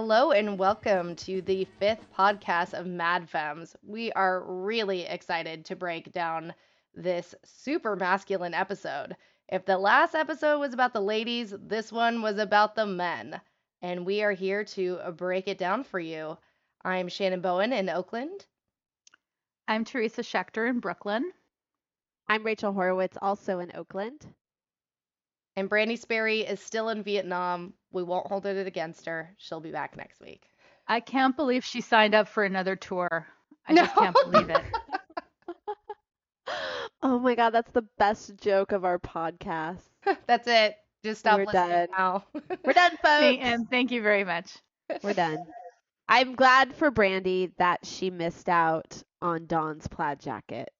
Hello and welcome to the fifth podcast of Mad Femmes. We are really excited to break down this super masculine episode. If the last episode was about the ladies, this one was about the men. And we are here to break it down for you. I'm Shannon Bowen in Oakland. I'm Teresa Schechter in Brooklyn. I'm Rachel Horowitz, also in Oakland. And Brandy Sperry is still in Vietnam. We won't hold it against her. She'll be back next week. I can't believe she signed up for another tour. I just can't believe it. oh my god, that's the best joke of our podcast. that's it. Just stop We're listening done. now. We're done, folks. Thank- and thank you very much. We're done. I'm glad for Brandy that she missed out on Don's plaid jacket.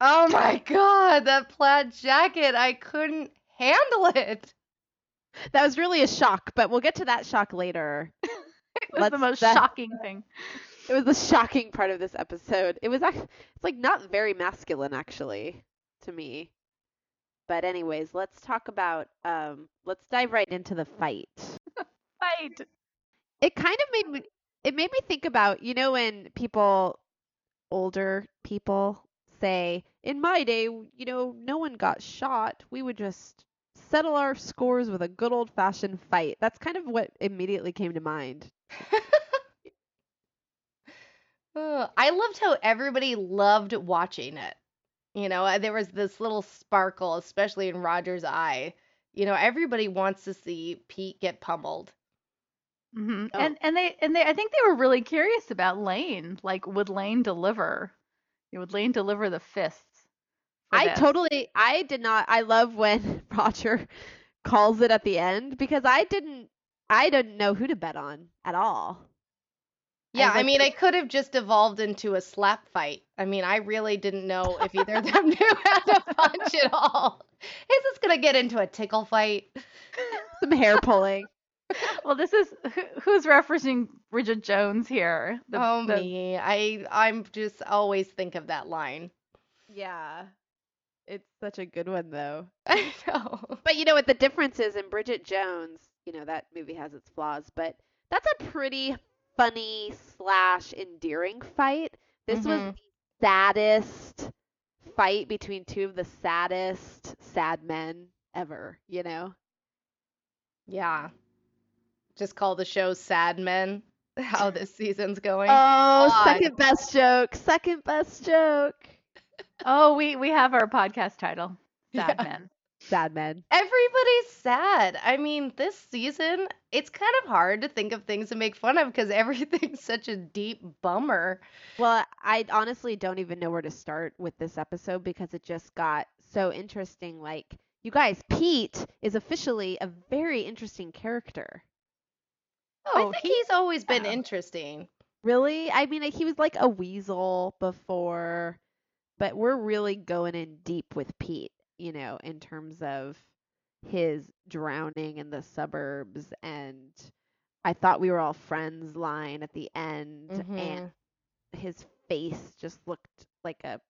oh my god, that plaid jacket. I couldn't handle it. That was really a shock, but we'll get to that shock later. It was the Let's- most that- shocking thing. It was the shocking part of this episode. It was actually, it's like not very masculine actually to me. But anyways, let's talk about um let's dive right into the fight. Right. it kind of made me it made me think about you know when people older people say in my day you know no one got shot we would just settle our scores with a good old fashioned fight that's kind of what immediately came to mind Ugh, I loved how everybody loved watching it. You know, uh, there was this little sparkle, especially in Roger's eye. You know, everybody wants to see Pete get pummeled. hmm Oh. And and they and they I think they were really curious about Lane. Like, would Lane deliver? You know, Would Lane deliver the fists? For i this? totally i did not i love when roger calls it at the end because i didn't i didn't know who to bet on at all Yeah, I like, mean, it- it could have just evolved into a slap fight. I mean, I really didn't know if either of them knew how to punch at all. Is this gonna get into a tickle fight? some hair pulling Well, this is who- who's referencing Bridget Jones here. The- oh the- me, I I'm just always think of that line. yeah it's such a good one though I know. But you know what the difference is in Bridget Jones, you know, that movie has its flaws, but that's a pretty funny slash endearing fight. This was Mhm. the saddest fight between two of the saddest sad men ever, you know? Yeah. Just call the show Sad Men. How this season's going. Oh, God. second best joke. Second best joke. Oh, we we have our podcast title. Sad Yeah. Men. Sad men. Everybody's sad. I mean, this season, it's kind of hard to think of things to make fun of because everything's such a deep bummer. Well, I honestly don't even know where to start with this episode because it just got so interesting. Like, you guys, Pete is officially a very interesting character. Oh, I think he- he's always been interesting. Really? I mean, he was like a weasel before, but we're really going in deep with Pete, you know, in terms of his drowning in the suburbs and I thought we were all friends line at the end Mhm. and his face just looked like a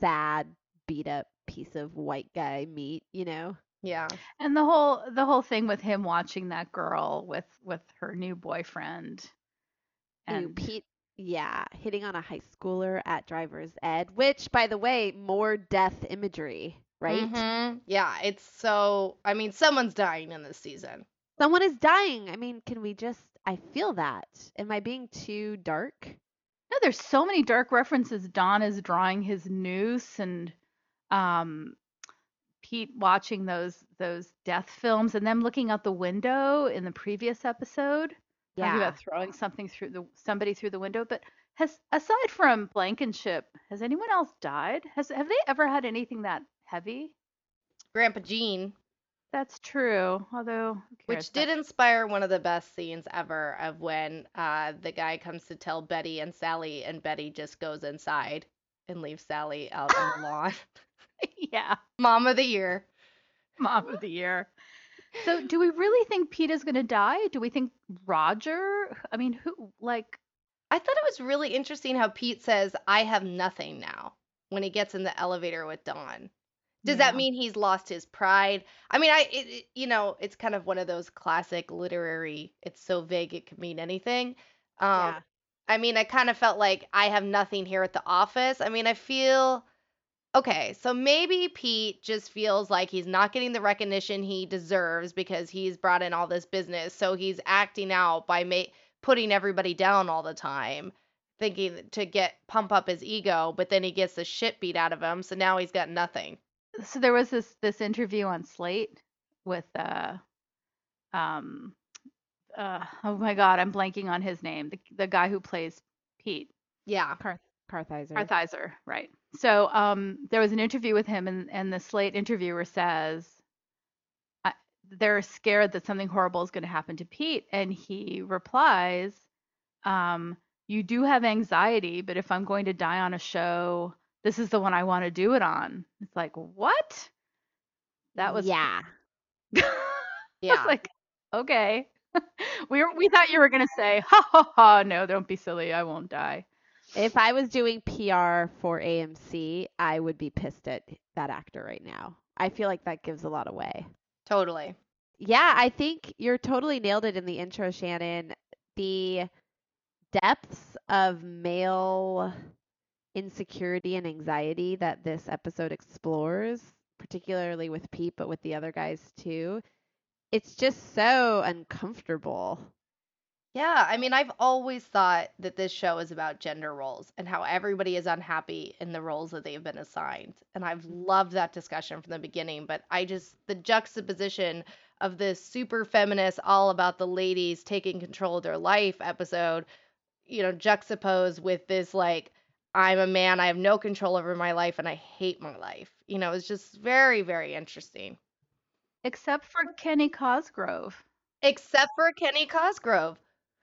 sad, beat up piece of white guy meat, you know? Yeah. And the whole the whole thing with him watching that girl with with her new boyfriend. Ooh, And Pete, yeah, hitting on a high schooler at driver's ed, which, by the way, more death imagery, right? Mhm. Yeah, it's so. I mean, someone's dying in this season. Someone is dying. I mean, can we just? I feel that. Am I being too dark? no, there's so many dark references. Don is drawing his noose and um Pete watching those those death films and them looking out the window in the previous episode. Talking Yeah. about throwing something through the somebody through the window. But has aside from Blankenship, has anyone else died? Has have they ever had anything that heavy? Grandpa Gene, That's true. Although which did inspire one of the best scenes ever of when uh, the guy comes to tell Betty and Sally, and Betty just goes inside and leaves Sally out on the lawn. yeah, Mom of the year. mom of the year. So, do we really think Pete is going to die? Do we think Roger? I mean, who like I thought it was really interesting how Pete says, I have nothing now when he gets in the elevator with Don. Does Yeah. that mean he's lost his pride? I mean, I, it, it- you know, it's kind of one of those classic literary. It's so vague it could mean anything. Um, yeah. I mean, I kind of felt like I have nothing here at the office. I mean, I feel okay. So maybe Pete just feels like he's not getting the recognition he deserves because he's brought in all this business. So he's acting out by ma- putting everybody down all the time, thinking to get pump up his ego. But then he gets the shit beat out of him. So now he's got nothing. so there was this this interview on Slate with uh um uh oh my god, I'm blanking on his name. The the guy who plays Pete. Yeah. Car- Kartheiser. Arthur, right. So um there was an interview with him and and the Slate interviewer says I, they're scared that something horrible is going to happen to Pete and he replies um you do have anxiety, but if I'm going to die on a show, this is the one I want to do it on. It's like, what? That was yeah. I Yeah. was like, okay. we were, we thought you were gonna say, ha ha ha, no, don't be silly, I won't die. If I was doing PR for AMC, I would be pissed at that actor right now. I feel like that gives a lot away. totally. Yeah, I think you're totally nailed it in the intro, Shannon. The depths of male insecurity and anxiety that this episode explores, particularly with Pete, but with the other guys too, it's just so uncomfortable. Yeah, I mean, I've always thought that this show is about gender roles and how everybody is unhappy in the roles that they've been assigned. And I've mm-hmm. loved that discussion from the beginning, but I just, the juxtaposition of this super feminist, all about the ladies taking control of their life episode, you know, juxtaposed with this, like, I'm a man, I have no control over my life, and I hate my life. You know, it's just very, very interesting. Except for Kenny Cosgrove. Except for Kenny Cosgrove.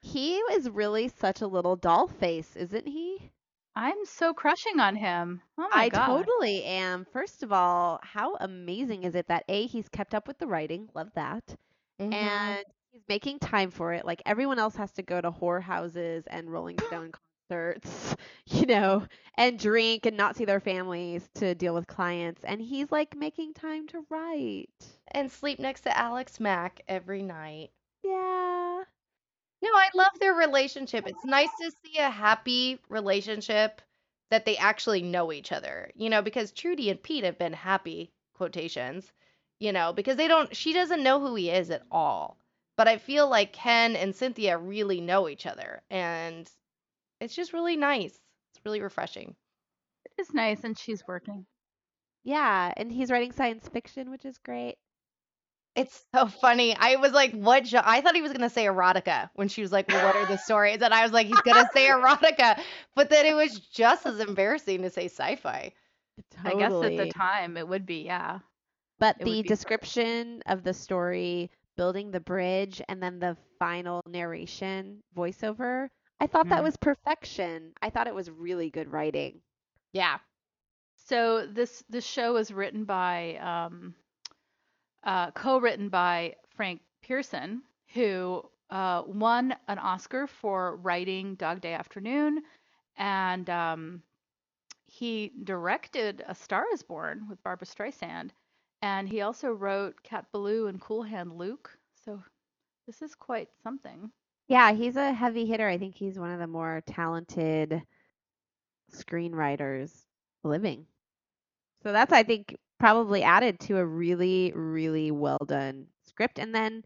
He is really such a little doll face, isn't he? I'm so crushing on him. Oh my I god. totally am. First of all, how amazing is it that A, he's kept up with the writing, love that, Mhm. and he's making time for it. Like everyone else has to go to whorehouses and Rolling Stone concerts, you know, and drink and not see their families to deal with clients, and he's like making time to write. and sleep next to Alex Mack every night. Yeah. No, I love their relationship. It's nice to see a happy relationship that they actually know each other. You know, because Trudy and Pete have been happy quotations, you know, because they don't she doesn't know who he is at all. But I feel like Ken and Cynthia really know each other and it's just really nice. It's really refreshing. It is nice and she's working. Yeah, and he's writing science fiction, which is great. It's so funny. I was like, what? Jo- I thought he was going to say erotica when she was like, well, what are the stories? And I was like, he's going to say erotica. But then it was just as embarrassing to say sci fi. Totally. I guess at the time it would be, yeah. But It the description of the story, building the bridge, and then the final narration voiceover, I thought that Mhm. was perfection. I thought it was really good writing. Yeah. So this this show was written by um uh co-written by Frank Pierson, who uh won an Oscar for writing Dog Day Afternoon and um he directed A Star is Born with Barbra Streisand and he also wrote Cat Ballou and Cool Hand Luke. So this is quite something. Yeah, he's a heavy hitter. I think he's one of the more talented screenwriters living. So that's, I think, probably added to a really, really well done script. And then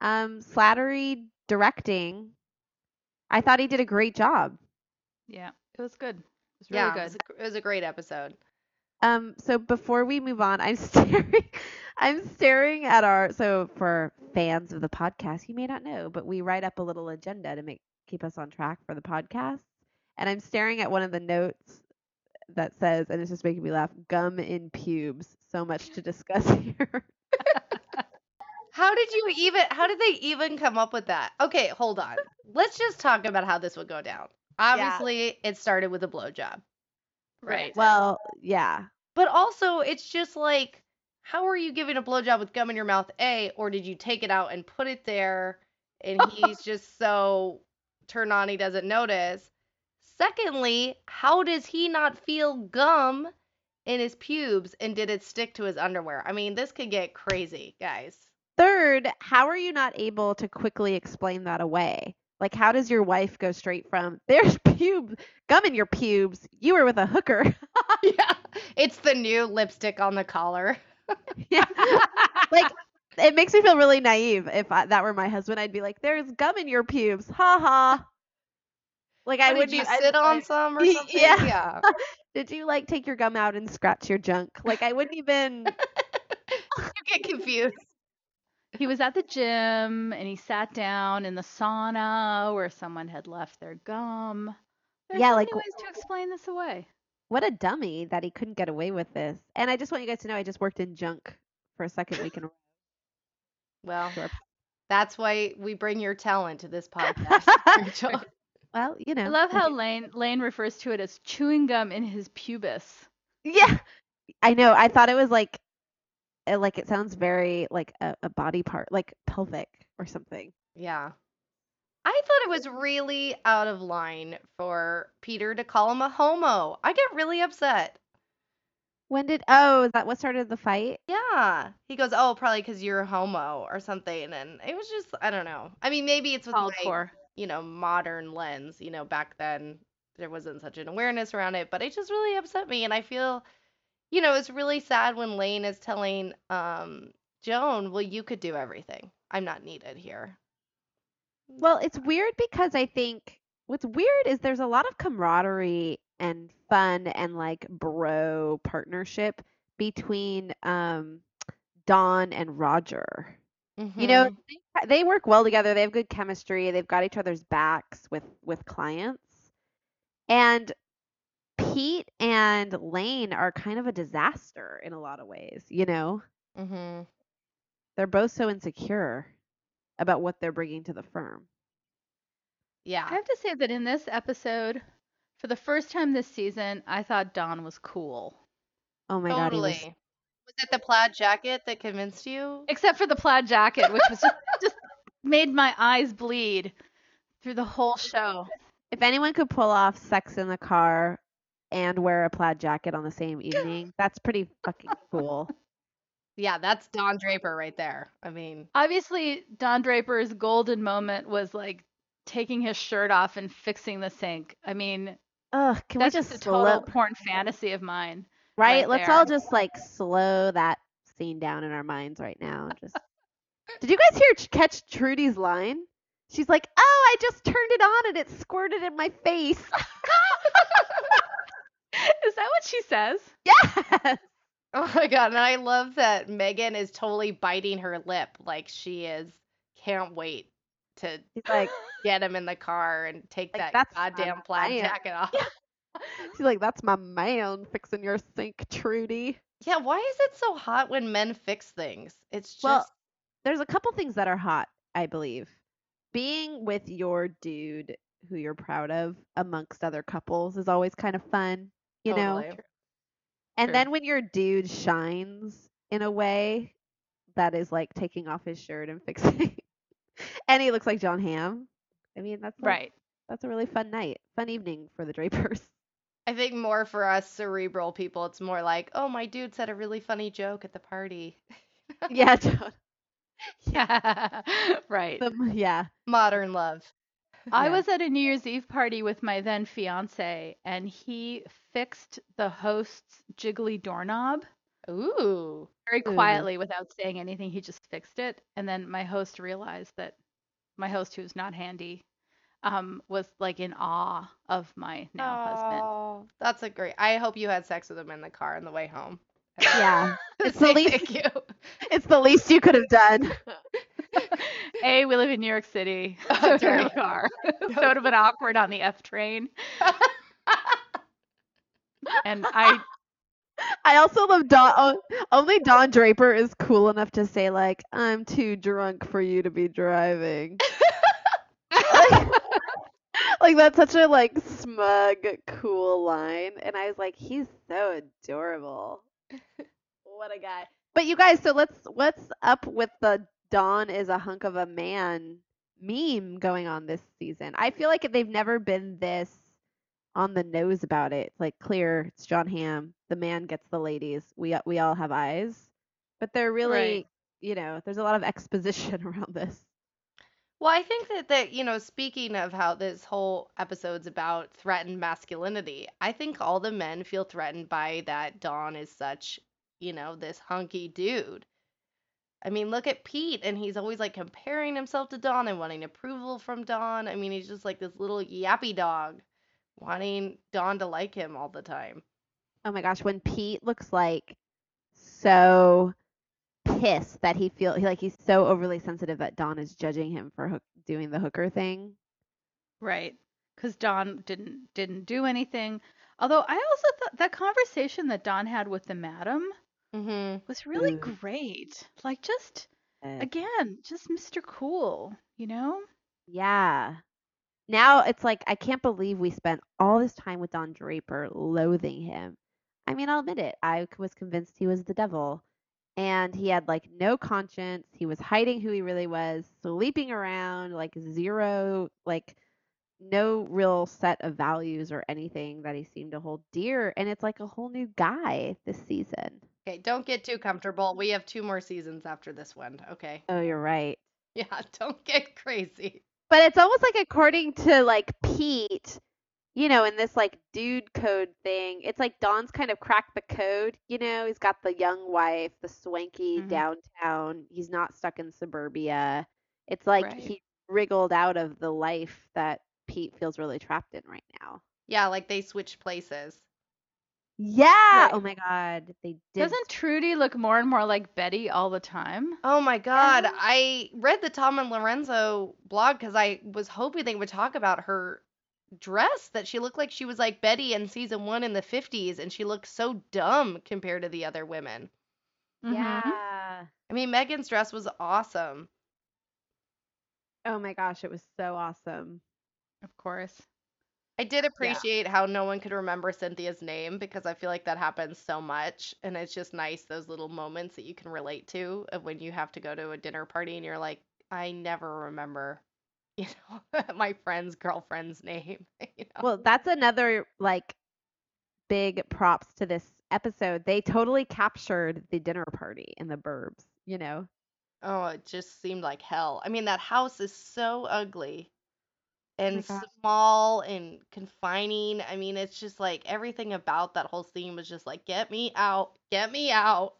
um, Slattery directing, I thought he did a great job. Yeah, it was good. It was really yeah. It good. was, a, it was a great episode. Um, so before we move on, I'm staring I'm staring at our so for fans of the podcast, you may not know, but we write up a little agenda to make keep us on track for the podcast. And I'm staring at one of the notes that says, and it's just making me laugh, gum in pubes. So much to discuss here. How did you even, how did they even come up with that? Okay, hold on. Let's just talk about how this would go down. Obviously, it started with a blowjob. Right. well, yeah. But also, it's just like, how are you giving a blowjob with gum in your mouth? A, or did you take it out and put it there, and he's just so turned on he doesn't notice? Secondly, how does he not feel gum in his pubes and did it stick to his underwear? I mean, this could get crazy, guys. Third, how are you not able to quickly explain that away? Like, how does your wife go straight from there's pubes, gum in your pubes, you were with a hooker? yeah. It's the new lipstick on the collar. yeah. like, it makes me feel really naive. If I, that were my husband, I'd be like, there's gum in your pubes. Ha ha. Like, I What, would did you I'd- sit on I- some or something? yeah. yeah. Did you like take your gum out and scratch your junk? Like, I wouldn't even. you get confused. He was at the gym and he sat down in the sauna where someone had left their gum. There's Yeah, so like, many ways to explain this away. What a dummy that he couldn't get away with this. And I just want you guys to know I just worked in junk for a second week in a row. Well, Sure. that's why we bring your talent to this podcast, Rachel. Well, you know. I love how Lane Lane refers to it as chewing gum in his pubis. Yeah. I know. I thought it was like, uh, like it sounds very like a, a body part, like pelvic or something. Yeah. I thought it was really out of line for Peter to call him a homo. I get really upset. When did? Oh, is that what started the fight? Yeah. He goes, "Oh, probably because you're a homo or something." And it was just, I don't know. I mean, maybe it's with Called my, for. You know, modern lens. You know, back then there wasn't such an awareness around it, but it just really upset me. And I feel, you know, it's really sad when Lane is telling um Joan, "Well, you could do everything. I'm not needed here." Well, it's weird because I think what's weird is there's a lot of camaraderie and fun and like bro partnership between um Don and Roger. You know, Mhm. they, they work well together. They have good chemistry. They've got each other's backs with with clients. And Pete and Lane are kind of a disaster in a lot of ways, you know? Mhm. They're both so insecure about what they're bringing to the firm. Yeah. I have to say that in this episode, for the first time this season, I thought Don was cool. Oh my god, he Totally. was Was it the plaid jacket that convinced you? Except for the plaid jacket, which was just, just made my eyes bleed through the whole show. If anyone could pull off sex in the car and wear a plaid jacket on the same evening, that's pretty fucking cool. Yeah, that's Don Draper right there. I mean, Obviously, Don Draper's golden moment was like taking his shirt off and fixing the sink. I mean, Ugh, can that's we just just a total slow porn fantasy of mine. Right? right Let's all just like slow that scene down in our minds right now. Just Did you guys hear catch Trudy's line? She's like, "Oh, I just turned it on and it squirted in my face." Is that what she says? yes. oh my god, and I love that Megan is totally biting her lip like she is can't wait to like, get him in the car and take Like, that goddamn plaid jacket off. She's like, "That's my man fixing your sink, Trudy." Yeah, why is it so hot when men fix things? It's just Well, there's a couple things that are hot, I believe. Being with your dude who you're proud of amongst other couples is always kind of fun, you know? totally. And True. then when your dude shines in a way that is like taking off his shirt and fixing and he looks like Jon Hamm. I mean, that's like, Right. that's a really fun night, fun evening for the Drapers. I think more for us cerebral people, it's more like, oh, my dude said a really funny joke at the party. yeah, Yeah. right. The- yeah. Modern love. I Yeah. was at a New Year's Eve party with my then fiance, and he fixed the host's jiggly doorknob Ooh. very Ooh. quietly without saying anything. He just fixed it. And then my host realized that my host, who's not handy, um, was like in awe of my now husband. Oh, that's a great. I hope you had sex with him in the car on the way home. Yeah. It's the least thank you. it's the least you could have done. A, we live in New York City. Oh, so true. car. so it would have been awkward on the F train. And I I also love Don. Oh, only Don Draper is cool enough to say like, "I'm too drunk for you to be driving." Like, that's such a like smug, cool line, and I was like, he's so adorable. what a guy! But you guys, so let's what's up with the Don is a hunk of a man meme going on this season? I feel like they've never been this on the nose about it. Like clear, it's Jon Hamm. The the man gets the ladies. We we all have eyes, but they're really, Right. you know, there's a lot of exposition around this. Well, I think that that, you know, speaking of how this whole episode's about threatened masculinity, I think all the men feel threatened by that Don is such, you know, this hunky dude. I mean, look at Pete, and he's always like comparing himself to Don and wanting approval from Don. I mean, he's just like this little yappy dog wanting Don to like him all the time. Oh my gosh, when Pete looks like so pissed that he feel he like he's so overly sensitive that Don is judging him for hook, doing the hooker thing. Right. Because Don didn't didn't do anything. Although I also thought that conversation that Don had with the madam hmm was really Mm. great. Like just Uh, again, just Mr. Cool, you know? yeah. Now it's like I can't believe we spent all this time with Don Draper loathing him. I mean, I'll admit it. I was convinced he was the devil. And he had like no conscience. He was hiding who he really was, sleeping around, like zero, like no real set of values or anything that he seemed to hold dear. And it's like a whole new guy this season. Okay, don't get too comfortable. We have two more seasons after this one. Okay. Oh, you're right. Yeah, don't get crazy. But it's almost like according to like Pete, you know, in this like dude code thing, it's like Don's kind of cracked the code, you know, he's got the young wife, the swanky Mhm. downtown, he's not stuck in suburbia. It's like Right. he wriggled out of the life that Pete feels really trapped in right now. Yeah, like they switched places. Yeah. Oh my god, they did. Doesn't Trudy look more and more like Betty all the time? Oh my God. Yeah. I read the Tom and Lorenzo blog because I was hoping they would talk about her dress that she looked like she was like Betty in season one in the 50s and she looked so dumb compared to the other women. Mhm. Yeah. I mean, Megan's dress was awesome. Oh my gosh, it was so awesome. Of course. I did appreciate how no one could remember Cynthia's name because I feel like that happens so much. And it's just nice those little moments that you can relate to of when you have to go to a dinner party and you're like, I never remember, you know, my friend's girlfriend's name. You know? Well, that's another like big props to this episode. They totally captured the dinner party in the burbs, you know. Oh, it just seemed like hell. I mean, that house is so ugly oh and gosh. small and confining. I mean, it's just like everything about that whole scene was just like, get me out, get me out.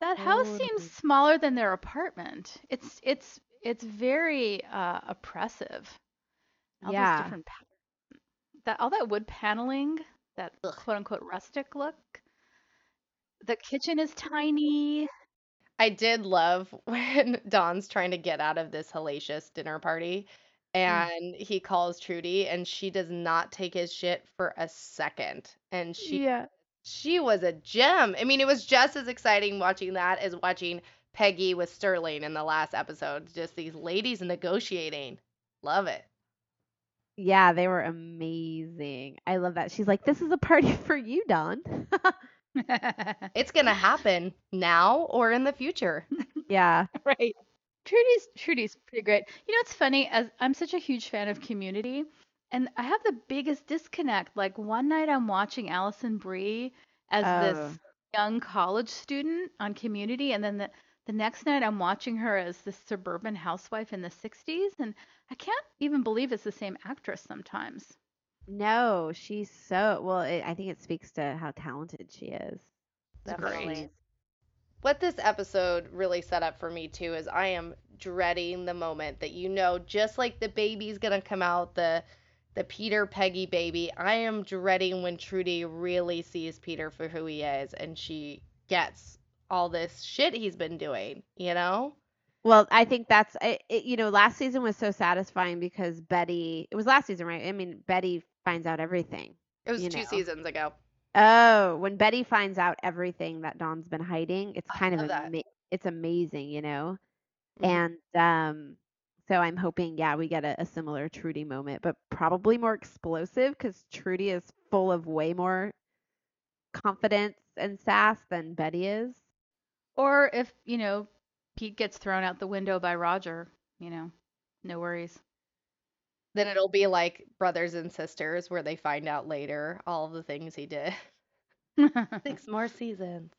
That house Totally. seems smaller than their apartment. It's it's it's very uh, oppressive. All Yeah. different pa- that all that wood paneling, that Ugh. quote unquote rustic look. The kitchen is tiny. I did love when Don's trying to get out of this hellacious dinner party and he calls Trudy and she does not take his shit for a second. And she yeah. she was a gem. I mean, it was just as exciting watching that as watching Peggy with Sterling in the last episode. Just these ladies negotiating. Love it. Yeah, they were amazing. I love that. She's like, "This is a party for you, Don." It's going to happen now or in the future. yeah. right. Trudy's Trudy's pretty great. You know, it's funny as I'm such a huge fan of Community, and I have the biggest disconnect. Like one night I'm watching Alison Brie as Oh. this young college student on Community, and then the the next night I'm watching her as this suburban housewife in the 60s, and I can't even believe it's the same actress sometimes. No, she's so well. It, I think it speaks to how talented she is. It's Definitely. great. What this episode really set up for me too is I am dreading the moment that you know, just like the baby's gonna come out, the the Peter Peggy baby, I am dreading when Trudy really sees Peter for who he is and she gets all this shit he's been doing, you know? Well, I think that's it, it, you know, last season was so satisfying because Betty, it was last season, right? I mean, Betty finds out everything. It was two know. seasons ago. Oh, when Betty finds out everything that Don's been hiding, it's kind of ama- it's amazing, you know. Mhm. And um so I'm hoping yeah, we get a, a similar Trudy moment, but probably more explosive cuz Trudy is full of way more confidence and sass than Betty is. Or if you know Pete gets thrown out the window by Roger, you know, no worries. Then it'll be like brothers and sisters where they find out later all the things he did. Six more seasons.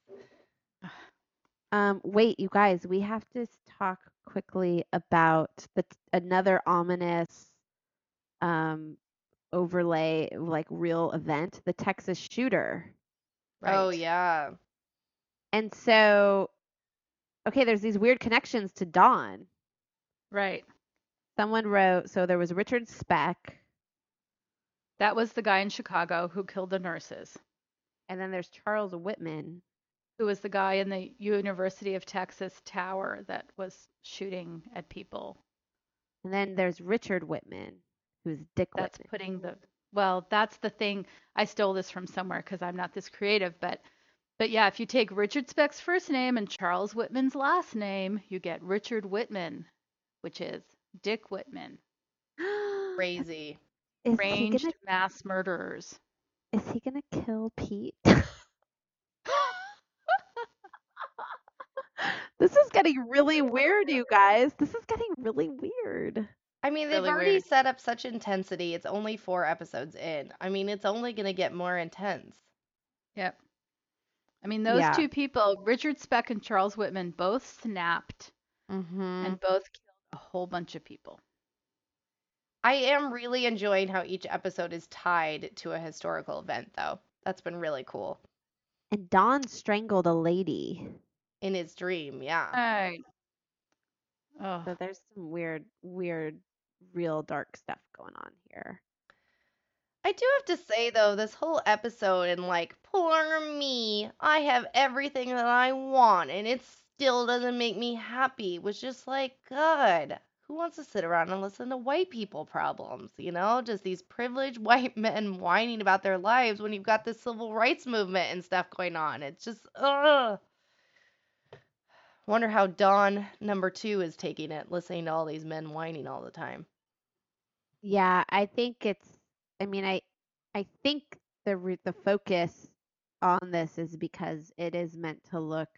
Um, wait, you guys, we have to talk quickly about the t- another ominous um overlay like real event, the Texas shooter. Oh yeah. And so okay, there's these weird connections to Don. Right. Someone wrote so there was Richard Speck That was the guy in Chicago who killed the nurses, and then there's Charles Whitman. who was the guy in the University of Texas tower that was shooting at people. And then there's Richard Whitman, who's Dick That's Whitman. putting the well, that's the thing. I stole this from somewhere because I'm not this creative, but but yeah, if you take Richard Speck's first name and Charles Whitman's last name, you get Richard Whitman, which is Dick Whitman, Crazy. Is ranged gonna mass murderers. is he gonna kill Pete? This is getting really weird, you guys. This is getting really weird. I mean, they've Really already weird. set up such intensity. It's only four episodes in. I mean, it's only gonna get more intense. Yep. I mean, those Yeah. two people, Richard Speck and Charles Whitman, both snapped Mm-hmm. and both killed a whole bunch of people. I am really enjoying how each episode is tied to a historical event, though. That's been really cool. And Don strangled a lady. In his dream, yeah. Right. Oh, So there's some weird, weird, real dark stuff going on here. I do have to say though, this whole episode and like, poor me, I have everything that I want and it still doesn't make me happy was just like, God, who wants to sit around and listen to white people problems, you know? Just these privileged white men whining about their lives when you've got this civil rights movement and stuff going on. It's just ugh. Wonder how Dawn number two is taking it, listening to all these men whining all the time. Yeah, I think it's. I mean, I, I think the re- the focus on this is because it is meant to look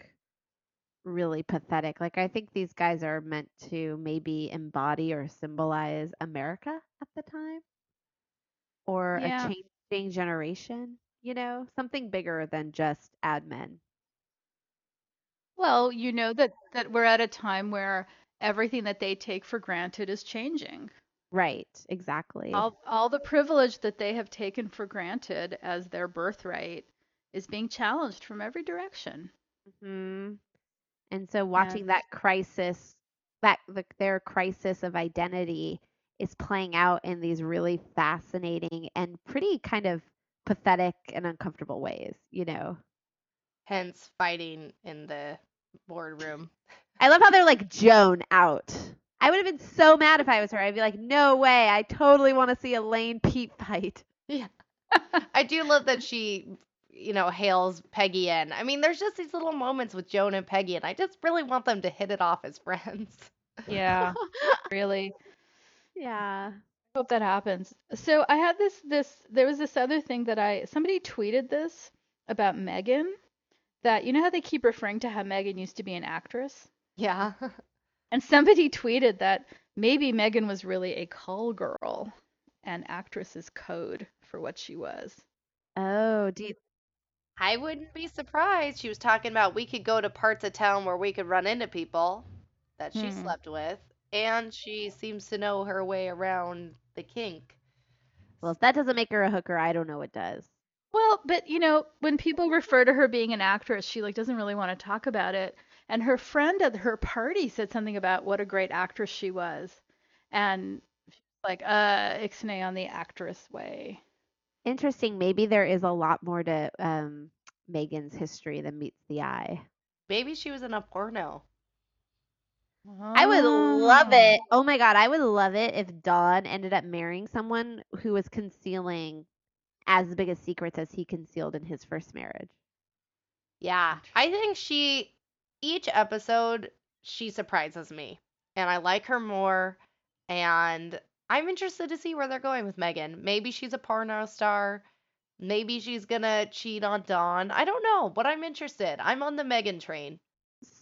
really pathetic. Like I think these guys are meant to maybe embody or symbolize America at the time, or Yeah. a changing generation. You know, something bigger than just ad men. well, you know that that we're at a time where everything that they take for granted is changing. Right. Exactly. All all the privilege that they have taken for granted as their birthright is being challenged from every direction. hmm And so watching that crisis, that the, their crisis of identity is playing out in these really fascinating and pretty kind of pathetic and uncomfortable ways, you know. Hence, fighting in the boardroom. I love how they're like Joan out. I would have been so mad if I was her. I'd be like, no way. I totally want to see a Lane Pete fight. Yeah. I do love that she, you know, hails Peggy in. I mean, there's just these little moments with Joan and Peggy, and I just really want them to hit it off as friends. Yeah, really. yeah. hope that happens. So I had this this there was this other thing that I somebody tweeted this about Megan that you know how they keep referring to how Megan used to be an actress? Yeah. And somebody tweeted that maybe Megan was really a call girl and actress's code for what she was. Oh, do you, I wouldn't be surprised. She was talking about we could go to parts of town where we could run into people that she Hmm. slept with, and she seems to know her way around the kink. well, if that doesn't make her a hooker, I don't know what does. Well, but you know, when people refer to her being an actress, she like doesn't really want to talk about it. And her friend at her party said something about what a great actress she was. And she's like, uh, ixnay on the actress way. Interesting. Maybe there is a lot more to um, Megan's history than meets the eye. Maybe she was in a porno. I would love it. Oh. Oh my god, I would love it if Don ended up marrying someone who was concealing as big a secrets as he concealed in his first marriage. Yeah, I think she each episode she surprises me, and I like her more. And I'm interested to see where they're going with Megan. Maybe she's a porno star. Maybe she's gonna cheat on Don. I don't know, but I'm interested. I'm on the Megan train.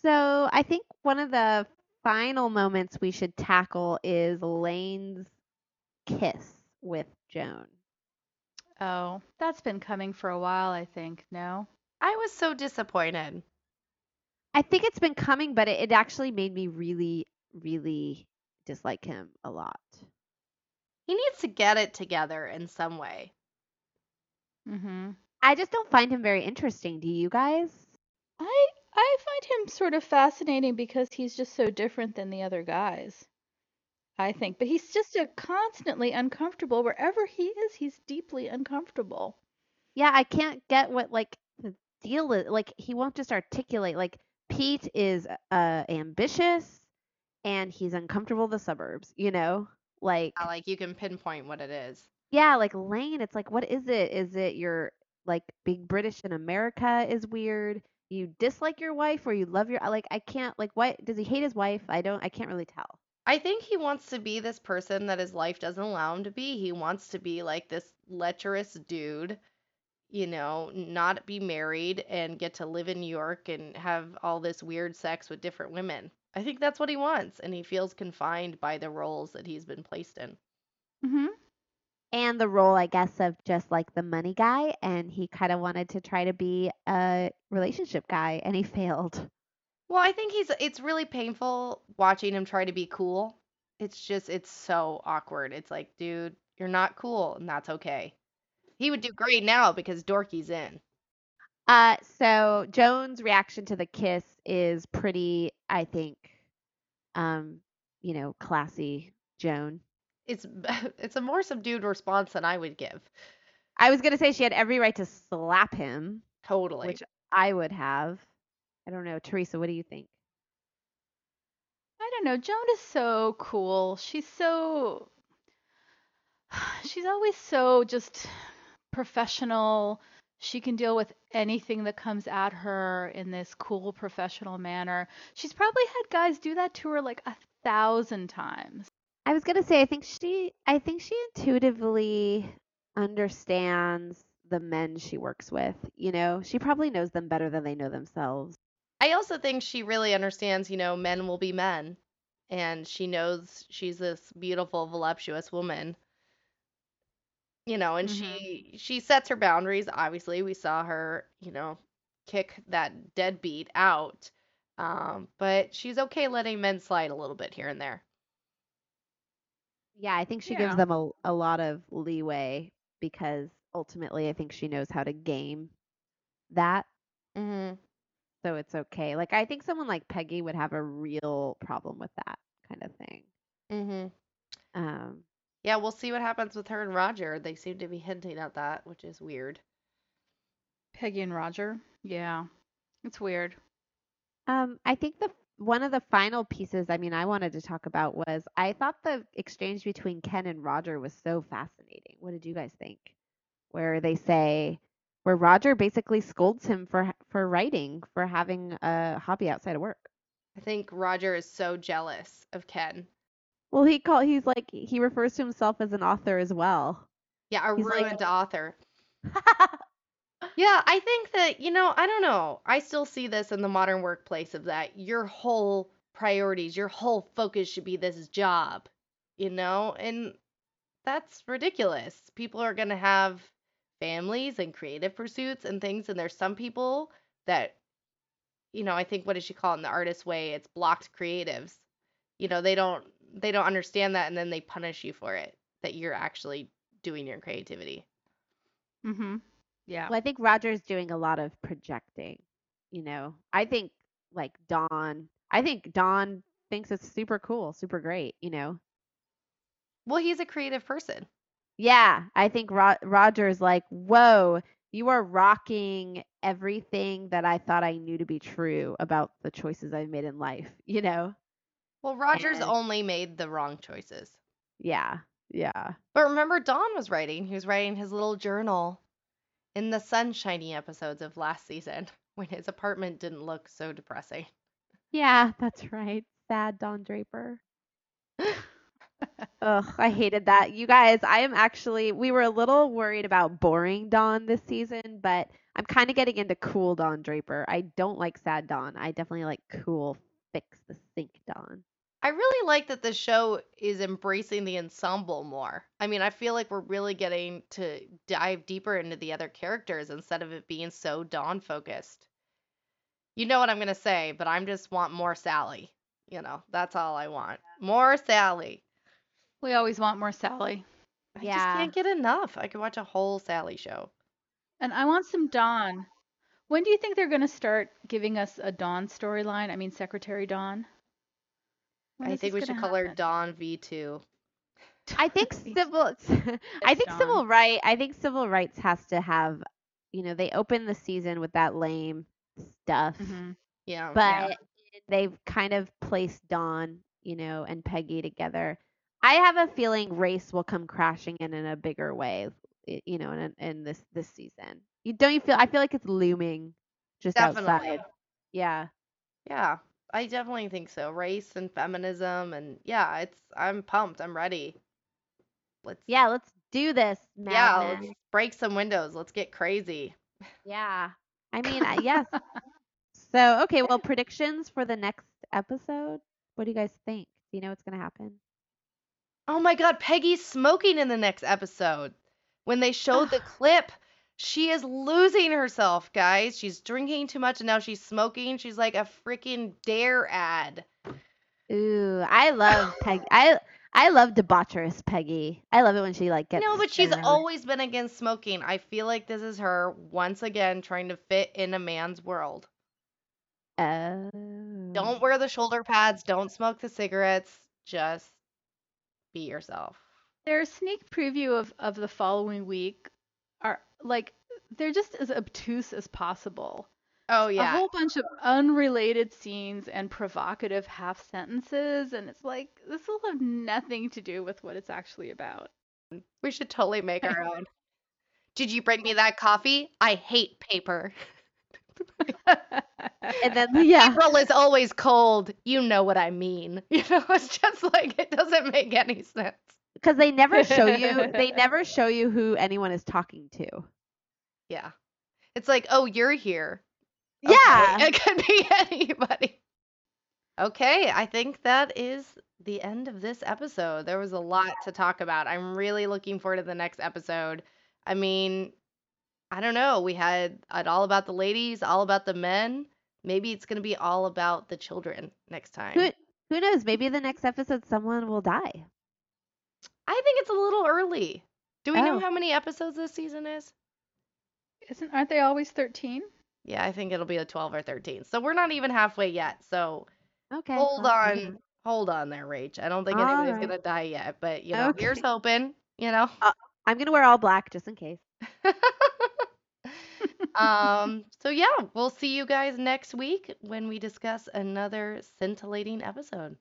So I think one of the final moments we should tackle is Lane's kiss with Joan. Oh, that's been coming for a while, I think. No? I was so disappointed. I think it's been coming, but it, it actually made me really, really dislike him a lot. He needs to get it together in some way. Mm-hmm. I just don't find him very interesting. Do you guys? I I find him sort of fascinating because he's just so different than the other guys. I think, but he's just a constantly uncomfortable wherever he is. He's deeply uncomfortable. Yeah, I can't get what like the deal is. Like he won't just articulate. Like Pete is uh ambitious and he's uncomfortable in the suburbs, you know? Like Yeah, Like you can pinpoint what it is. yeah, like Lane, it's like what is it? Is it your like being British in America is weird? You dislike your wife or you love your like I can't like what does he hate his wife? I don't I can't really tell. I think he wants to be this person that his life doesn't allow him to be. He wants to be like this lecherous dude, you know, not be married and get to live in New York and have all this weird sex with different women. I think that's what he wants, and he feels confined by the roles that he's been placed in. Mm-hmm. and the role i guess of just like the money guy and he kind of wanted to try to be a relationship guy and he failed Well, I think he's it's really painful watching him try to be cool. It's just it's so awkward. It's like, dude, you're not cool, and that's okay. He would do great now because Dorky's in. uh so joan's reaction to the kiss is pretty i think um you know classy joan It's it's a more subdued response than I would give. i was going to say she had every right to slap him Totally. which i would have i don't know teresa what do you think I don't know. Joan is so cool. She's so. She's always so just professional. She can deal with anything that comes at her in this cool professional manner. She's probably had guys do that to her like a thousand times. I was gonna say I think she I think she intuitively understands the men she works with. You know, she probably knows them better than they know themselves. I also think she really understands, you know, men will be men. And she knows she's this beautiful, voluptuous woman. You know, and Mhm. she she sets her boundaries. Obviously, we saw her, you know, kick that deadbeat out. Um, but she's okay letting men slide a little bit here and there. Yeah, I think she Yeah. gives them a a lot of leeway because ultimately I think she knows how to game that. Mm-hmm. So it's okay. Like I think someone like Peggy would have a real problem with that kind of thing. Mm-hmm. Um Yeah, we'll see what happens with her and Roger. They seem to be hinting at that, which is weird. Peggy and Roger. Yeah. It's weird. Um, I think the one of the final pieces, I mean, I wanted to talk about was I thought the exchange between Ken and Roger was so fascinating. What did you guys think? Where they say, where Roger basically scolds him for for writing, for having a hobby outside of work. I think Roger is so jealous of Ken. Well, he call he's like he refers to himself as an author as well. Yeah, a He's like- ruined author. Yeah, I think that, you know, I don't know. I still see this in the modern workplace of that your whole priorities, your whole focus should be this job, you know? And that's ridiculous. People are going to have families and creative pursuits and things, and there's some people that, you know, I think what does she call it in the artist way? It's blocked creatives. You know, they don't they don't understand that and then they punish you for it that you're actually doing your creativity. Mm-hmm. Yeah. Well, I think Roger's doing a lot of projecting. You know, I think like Don, I think Don thinks it's super cool, super great. You know, Well, he's a creative person. Yeah, I think Ro- Roger's like, whoa, you are rocking everything that I thought I knew to be true about the choices I've made in life, you know? Well, Roger's And- only made the wrong choices. Yeah, yeah. But remember, Don was writing. He was writing his little journal in the sunshiny episodes of last season when his apartment didn't look so depressing. Yeah, that's right. Sad Don Draper. Ugh, I hated that. You guys, I am actually, we were a little worried about boring Don this season, but I'm kind of getting into cool Don Draper. I don't like sad Don. I definitely like cool, fix the sink Don. I really like that the show is embracing the ensemble more. I mean, I feel like we're really getting to dive deeper into the other characters instead of it being so Don focused. You know what I'm going to say, but I'm just want more Sally. You know, that's all I want. More Sally. We always want more Sally. I just can't get enough. I could watch a whole Sally show. And I want some Dawn. When do you think they're going to start giving us a Dawn storyline? I mean, Secretary Dawn. When I think we should gonna call her? Dawn V2. I think civil. I think Dawn. civil right. I think civil rights has to have. You know, they open the season with that lame stuff, Mhm. Yeah. but they've kind of placed Dawn, you know, and Peggy together. I have a feeling race will come crashing in in a bigger way, you know, in in this this season. You don't you feel? I feel like it's looming just Definitely. outside. Yeah. Yeah, I definitely think so. Race and feminism and yeah, it's I'm pumped. I'm ready. Let's Yeah. Let's do this, yeah, madness. let's break some windows. Let's get crazy. Yeah. I mean, I- uh, yes. So, okay, well, predictions for the next episode. What do you guys think? Do you know what's going to happen? Oh my god, Peggy's smoking in the next episode. When they showed the clip, she is losing herself, guys. She's drinking too much and now she's smoking. She's like a freaking dare ad. Ooh, I love Peg. I I love debaucherous Peggy. I love it when she like gets. No, but she's stoned. always been against smoking. I feel like this is her once again trying to fit in a man's world. Oh. Don't wear the shoulder pads. Don't smoke the cigarettes. Just be yourself. Their sneak preview of, of the following week are like they're just as obtuse as possible. Oh yeah. A whole bunch of unrelated scenes and provocative half sentences, and it's like this will have nothing to do with what it's actually about. We should totally make our own. Did you bring me that coffee? I hate paper. And then yeah, April is always cold. You know what I mean. You know, it's just like it doesn't make any sense. because they never show you. They never show you who anyone is talking to. Yeah. It's like, oh, you're here. Okay, Yeah. It could be anybody. Okay, I think that is the end of this episode. There was a lot to talk about. I'm really looking forward to the next episode. I mean, I don't know. We had uh, it all about the ladies, all about the men. Maybe it's going to be all about the children next time. Who who knows? Maybe the next episode someone will die. I think it's a little early. Do we know Oh. how many episodes this season is? Isn't aren't they always 13? Yeah, I think it'll be a 12 or 13. So we're not even halfway yet. So Okay. hold well, on. mhm. Hold on there, Rach. I don't think All anybody's right. going to die yet, but you know, Okay. here's hoping, you know. I'm gonna wear all black just in case. um, so yeah, we'll see you guys next week when we discuss another scintillating episode.